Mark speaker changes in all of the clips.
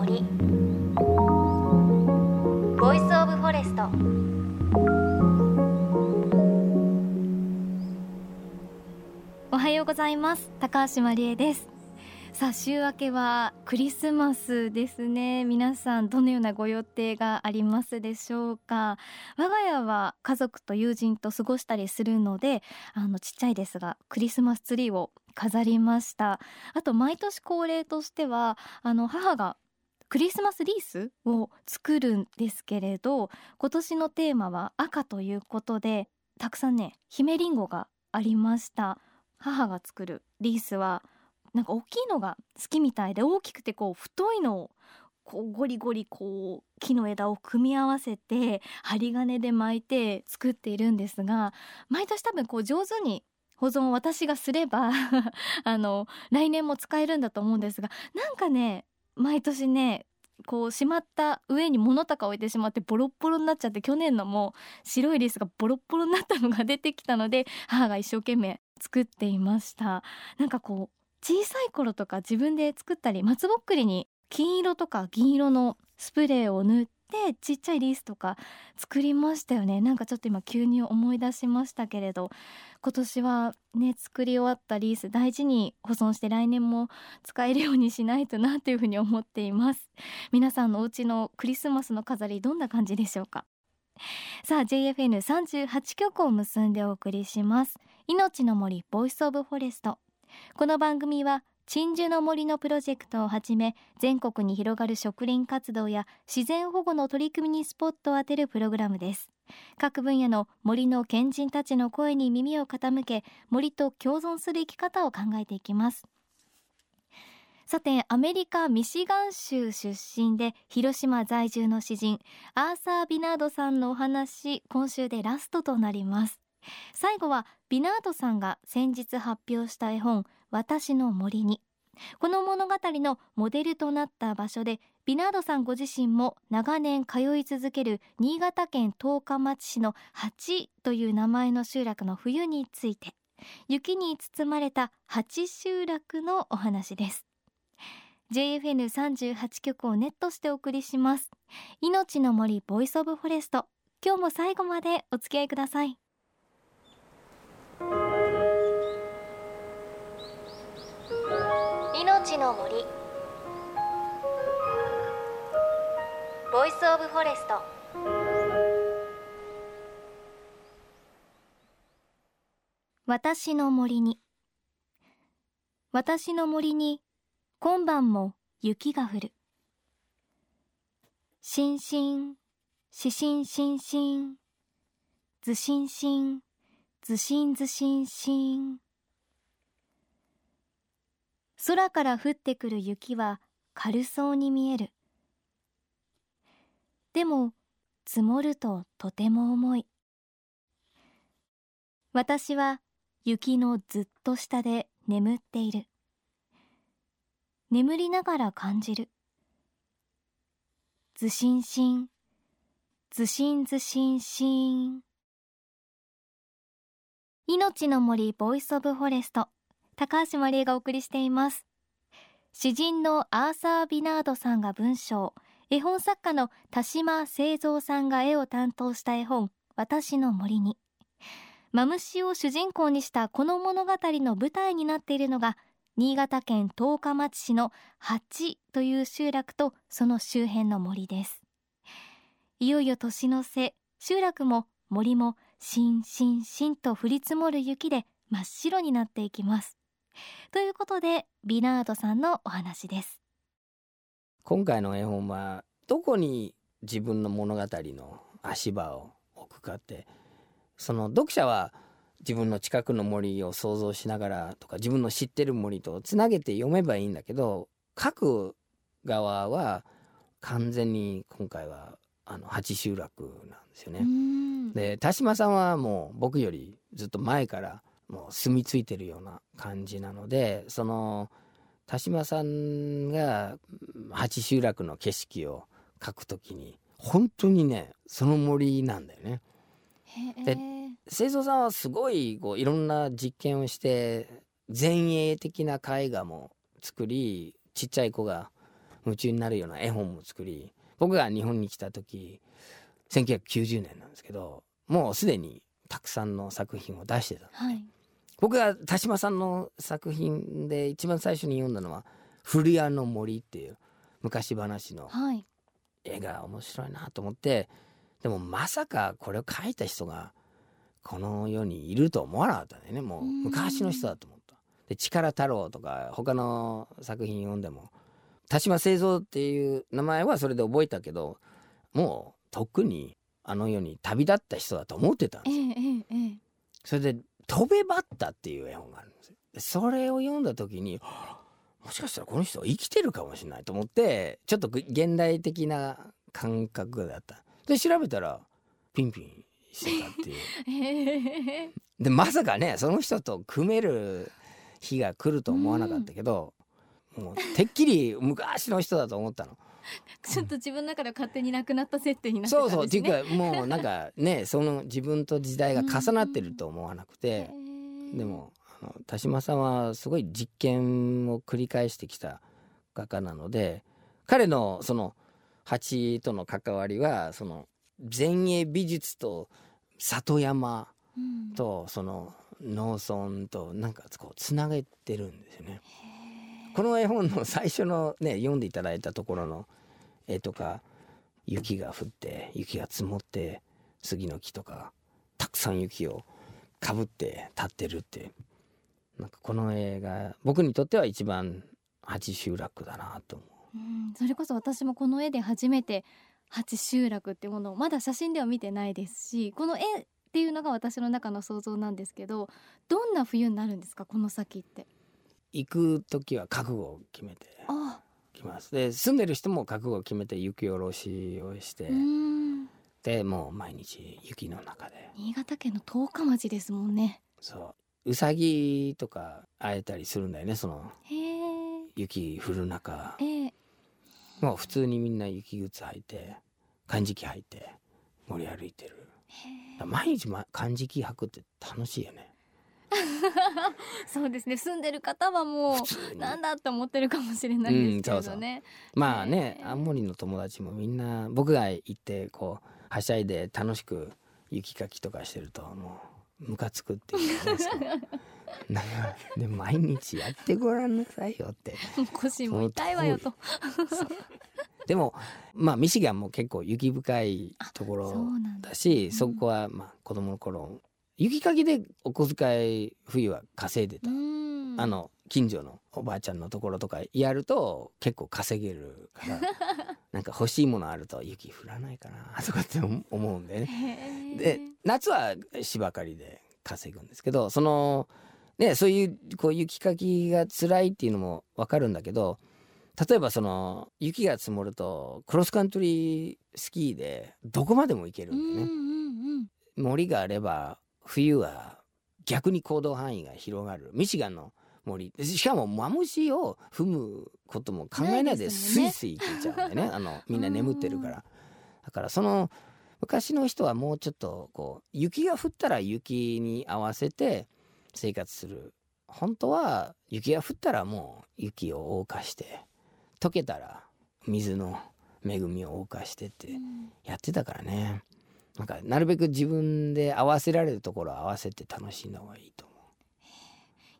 Speaker 1: 森。 Voice of Forest おはようございます。高橋万里恵です。さあ週明けはクリスマスですね。皆さんどのようなご予定がありますでしょうか。我が家は家族と友人と過ごしたりするのであのちっちゃいですがクリスマスツリーを飾りました。あと毎年恒例としてはあの母がクリスマスリースを作るんですけれど今年のテーマは赤ということでたくさんね姫リンゴがありました。母が作るリースはなんか大きいのが好きみたいで大きくてこう太いのをこうゴリゴリこう木の枝を組み合わせて針金で巻いて作っているんですが毎年多分こう上手に保存を私がすれば あの来年も使えるんだと思うんですがなんかね毎年ねこうしまった上に物とか置いてしまってボロッボロになっちゃって去年のも白いリスがボロッボロになったのが出てきたので 母が一生懸命作っていました。なんかこう小さい頃とか自分で作ったり松ぼっくりに金色とか銀色のスプレーを塗ってちっちゃいリースとか作りましたよね。なんかちょっと今急に思い出しましたけれど今年はね作り終わったリース大事に保存して来年も使えるようにしないとなというふうに思っています。皆さんのお家のクリスマスの飾りどんな感じでしょうか？さあ JFN38 曲を結んでお送りします。命の森 Voice of Forest。この番組は鎮守の森のプロジェクトをはじめ全国に広がる植林活動や自然保護の取り組みにスポットを当てるプログラムです。各分野の森の賢人たちの声に耳を傾け森と共存する生き方を考えていきます。さてアメリカミシガン州出身で広島在住の詩人アーサー・ビナードさんのお話今週でラストとなります。最後はビナードさんが先日発表した絵本私の森に。この物語のモデルとなった場所でビナードさんご自身も長年通い続ける新潟県十日町市の八という名前の集落の冬について雪に包まれた八集落のお話です。JFN38 曲をネットしてお送りします。命の森 Voice of Forest。今日も最後までお付き合いください。の森。 Voice of Forest私の森に。私の森に今晩も雪が降る。しんしんししんしんしんずしんしんずしんずしんしん空から降ってくる雪は軽そうに見える。でも積もるととても重い。私は雪のずっと下で眠っている。眠りながら感じる。ずしんしん。ずしんずしんしん。命の森 Voice of Forest。高橋万里恵がお送りしています。詩人のアーサー・ビナードさんが文章。絵本作家の田島清三さんが絵を担当した絵本私の森に。マムシを主人公にしたこの物語の舞台になっているのが新潟県十日町市の八という集落とその周辺の森です。いよいよ年の瀬集落も森もしんしんしんと降り積もる雪で真っ白になっていきます。ということでビナードさんのお話です
Speaker 2: 今回の絵本はどこに自分の物語の足場を置くかってその読者は自分の近くの森を想像しながらとか自分の知ってる森とつなげて読めばいいんだけど書く側は完全に今回はあの八集落なんですよね。で田島さんはもう僕よりずっと前からもう住み着いてるような感じなのでその田島さんが八集落の景色を描くときに本当にねその森なんだよね。で清三さんはすごいこういろんな実験をして前衛的な絵画も作りちっちゃい子が夢中になるような絵本も作り僕が日本に来た時1990年なんですけどもうすでにたくさんの作品を出してた、
Speaker 1: はい、
Speaker 2: 僕が田島さんの作品で一番最初に読んだのは「古谷の森」っていう昔話の
Speaker 1: はい、
Speaker 2: 絵が面白いなと思ってでもまさかこれを描いた人がこの世にいると思わなかったんだよねもう
Speaker 1: うん
Speaker 2: 昔の人だと思った。で力太郎とか他の作品読んでも田島清三っていう名前はそれで覚えたけどもうとっくにあの世に旅立った人だと思ってたんですよ。
Speaker 1: えええ
Speaker 2: それで「飛べバッタ」っていう絵本があるんですよ。でそれを読んだ時にはあもしかしたらこの人は生きてるかもしれないと思ってちょっと現代的な感覚だった。で調べたらピンピンしてたっていう。
Speaker 1: ええ
Speaker 2: でまさかねその人と組める日が来ると思わなかったけど、もうてっきり昔の人だと思ったの。
Speaker 1: ちょっと自分の中では勝手になくなった設定になってたん
Speaker 2: そう
Speaker 1: ですね。
Speaker 2: そうっていうかもうなんかねその自分と時代が重なってると思わなくて。でも田島さんはすごい実験を繰り返してきた画家なので彼のその蜂との関わりはその前衛美術と里山
Speaker 1: うん
Speaker 2: とその農村となんかこうつなげてるんですよね。この絵本の最初のね読んでいただいたところの絵とか雪が降って雪が積もって杉の木とかたくさん雪をかぶって立ってるってなんかこの絵が僕にとっては一番八集落だなと思
Speaker 1: う。んそれこそ私もこの絵で初めて八集落っていうものをまだ写真では見てないですしこの絵っていうのが私の中の想像なんですけどどんな冬になるんですかこの先って？
Speaker 2: 行く時は覚悟を決めて
Speaker 1: あ。
Speaker 2: きます。で住んでる人も覚悟を決めて雪下ろしをして、
Speaker 1: うん。
Speaker 2: でもう毎日雪の中で。
Speaker 1: 新潟県の十日町ですもんね。
Speaker 2: そう。うさぎとか会えたりするんだよねその雪降る中。
Speaker 1: ええ。
Speaker 2: もう普通にみんな雪靴履いて漢字機履いて森歩いてる。毎日、ま、漢字機履くって楽しいよね
Speaker 1: そうですね。住んでる方はもうなんだって思ってるかもしれないですけれどね、
Speaker 2: まあね
Speaker 1: へー
Speaker 2: 青森の友達もみんな僕が行ってこうはしゃいで楽しく雪かきとかしてるともうムカつくっていうねそうなんかで毎日やってごらんなさいよって。
Speaker 1: 腰も痛いわよと。
Speaker 2: でもまあミシガンも結構雪深いとこ
Speaker 1: そ
Speaker 2: ろ
Speaker 1: だ
Speaker 2: だし、
Speaker 1: うん
Speaker 2: そこはまあ子供の頃雪かきでお小遣い冬は稼いでた、
Speaker 1: うん。
Speaker 2: あの近所のおばあちゃんのところとかやると結構稼げるから なんか欲しいものあると雪降らないかなとかって思うんでね。で夏は芝刈りで稼ぐんですけどそのねそういうこう雪かきが辛いっていうのもわかるんだけど例えばその雪が積もるとクロスカントリースキーでどこまでも行ける
Speaker 1: うんん
Speaker 2: だよね。
Speaker 1: うんうん。
Speaker 2: 森があれば冬は逆に行動範囲が広がる。ミシガンの森。しかもマムシを踏むことも考えないでスイスイ行けちゃうんだよね。あのみんな眠ってるから。だからその昔の人はもうちょっとこう雪が降ったら雪に合わせて生活する。本当は雪が降ったらもう雪を謳歌して溶けたら水の恵みを謳歌してって
Speaker 1: うん。
Speaker 2: やってたからねなんかなるべく自分で合わせられるところを合わせて楽しんだ方がいいと思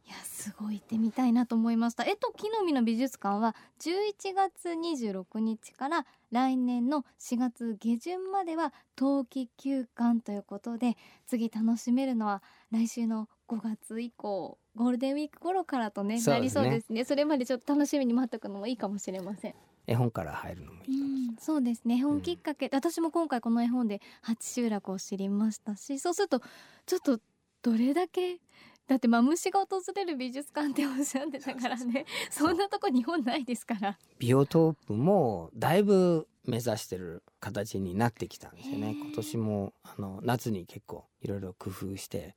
Speaker 1: いやすごい行ってみたいなと思いました。絵と木の実の美術館は11月26日から来年の4月下旬までは冬季休館ということで次楽しめるのは来週の5月以降ゴールデンウィーク頃からとねなり
Speaker 2: そうですね。
Speaker 1: それまでちょっと楽しみに待っておくのもいいかもしれません。
Speaker 2: う絵本から入るのもいいかもしれない、
Speaker 1: うん、そうですね。絵本きっかけ、私も今回この絵本で八集落を知りましたしそうするとちょっとどれだけだってマムシが訪れる美術館っておっしゃってたからね。そんなとこ日本ないですから。
Speaker 2: ビオトープもだいぶ目指してる形になってきたんですよね。今年もあの夏に結構いろいろ工夫して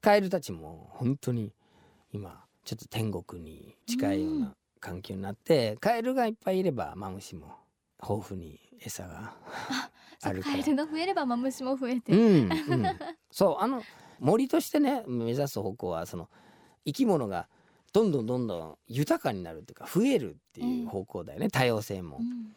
Speaker 2: カエルたちも本当に今ちょっと天国に近いよう
Speaker 1: う
Speaker 2: な環境になって、カエルがいっぱいいればマムシも豊富に餌があ るから。
Speaker 1: カエルが増えればマムシも増えて、
Speaker 2: うん、うん、そうあの森としてね目指す方向はその生き物がどんどんどんどん豊かになるっていうか増えるっていう方向だよね、多様性も。
Speaker 1: うん。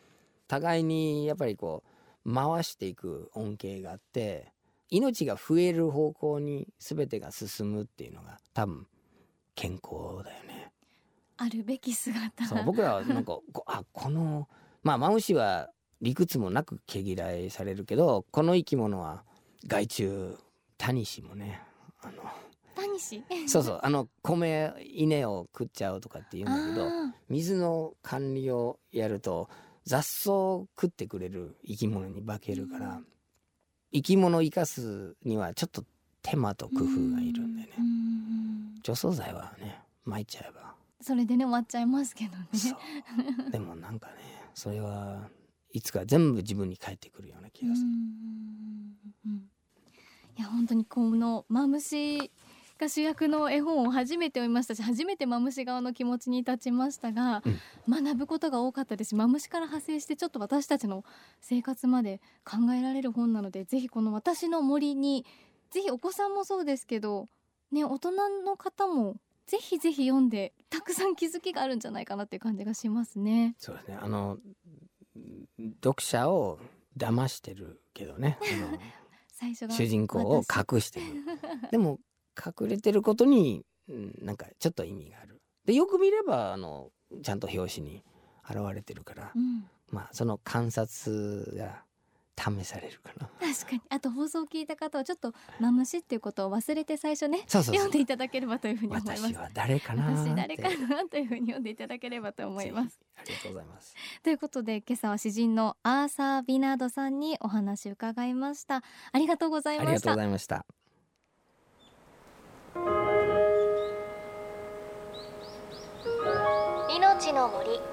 Speaker 2: 互いにやっぱりこう回していく恩恵があって命が増える方向に全てが進むっていうのが多分健康だよね。
Speaker 1: あるべき姿。
Speaker 2: そう僕らはなんかこあこのまあマムシは理屈もなく毛嫌いされるけどこの生き物は害虫タニシもねあの
Speaker 1: タニシ？
Speaker 2: そうそうあの米稲を食っちゃうとかって言うんだけど
Speaker 1: あ
Speaker 2: 水の管理をやると雑草を食ってくれる生き物に化けるから、
Speaker 1: うん。
Speaker 2: 生き物を生かすにはちょっと手間と
Speaker 1: ー
Speaker 2: 工夫がいるんでね、除草剤はね撒いちゃえば
Speaker 1: それでね終わっちゃいますけどね。
Speaker 2: でもなんかねそれはいつか全部自分に返ってくるような気がする、
Speaker 1: うんうんいや本当にこのマムシが主役の絵本を初めて読みましたし初めてマムシ側の気持ちに立ちましたが、学ぶことが多かったです。しマムシから派生してちょっと私たちの生活まで考えられる本なのでぜひこの「私の森に」ぜひお子さんもそうですけどね大人の方もぜひぜひ読んでたくさん気づきがあるんじゃないかなっていう感じがしますね。
Speaker 2: そうですね。あの読者を騙してるけどね。あ
Speaker 1: 最初
Speaker 2: 主人公を隠してる。でも隠れてることに、うんなんかちょっと意味がある。でよく見ればあのちゃんと表紙に現れてるから、
Speaker 1: うん。
Speaker 2: まあその観察が試されるかな。
Speaker 1: 確かに。あと放送を聞いた方はちょっとマムシっていうことを忘れて最初ね
Speaker 2: そうそうそう。
Speaker 1: 読んでいただければというふうに思います。
Speaker 2: 私は誰かな
Speaker 1: 私誰かなというふうに読んでいただければと思います。
Speaker 2: ありがとうございます。
Speaker 1: ということで今朝は詩人のアーサー・ビナードさんにお話を伺いました。ありがとうござい
Speaker 2: ありがとうご
Speaker 1: ました
Speaker 2: ざいました。
Speaker 1: 命の森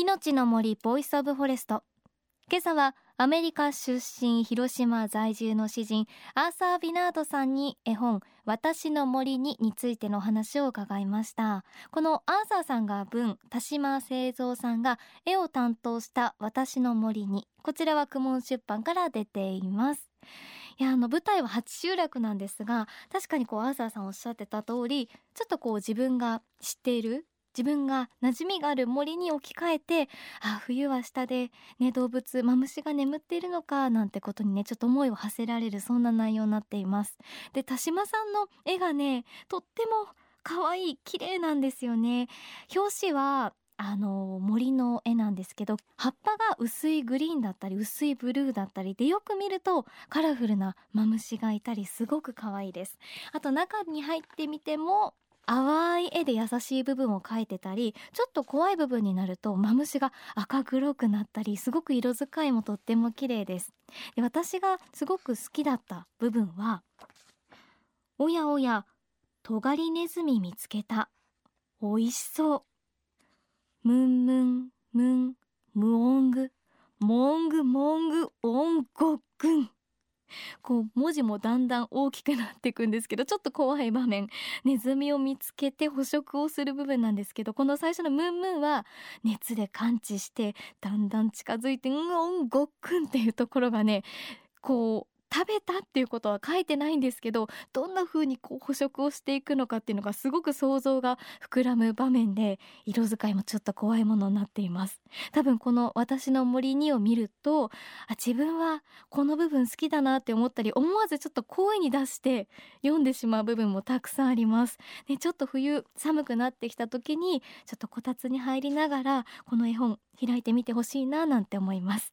Speaker 1: 命の森 Voice of Forest。今朝はアメリカ出身広島在住の詩人アーサー・ビナードさんに絵本私の森にについての話を伺いました。このアーサーさんが文、田島征三さんが絵を担当した私の森にこちらは公文出版から出ています。いやあの舞台は八集落なんですが確かにこうアーサーさんおっしゃってた通りちょっとこう自分が知っている自分が馴染みがある森に置き換えてあ冬は下で、ね、動物マムシが眠っているのかなんてことにねちょっと思いを馳せられるそんな内容になっています。で田島さんの絵がねとっても可愛い綺麗なんですよね。表紙はあの森の絵なんですけど葉っぱが薄いグリーンだったり薄いブルーだったりでよく見るとカラフルなマムシがいたりすごく可愛いです。あと中に入ってみても淡い絵で優しい部分を描いてたりちょっと怖い部分になるとマムシが赤黒くなったりすごく色使いもとっても綺麗です。で私がすごく好きだった部分はおやおやトガリネズミ見つけた。おいしそう。ムンムンムンムオングモングモングオンゴッグン こう文字もだんだん大きくなっていくんですけどちょっと怖い場面。ネズミを見つけて捕食をする部分なんですけどこの最初のムンムンは熱で感知してだんだん近づいてうんごっくんっていうところがねこう食べたっていうことは書いてないんですけどどんな風にこう捕食をしていくのかっていうのがすごく想像が膨らむ場面で色使いもちょっと怖いものになっています。多分この私の森にを見るとあ自分はこの部分好きだなって思ったり思わずちょっと声に出して読んでしまう部分もたくさんあります。ね、ちょっと冬寒くなってきた時にちょっとこたつに入りながらこの絵本開いてみてほしいななんて思います。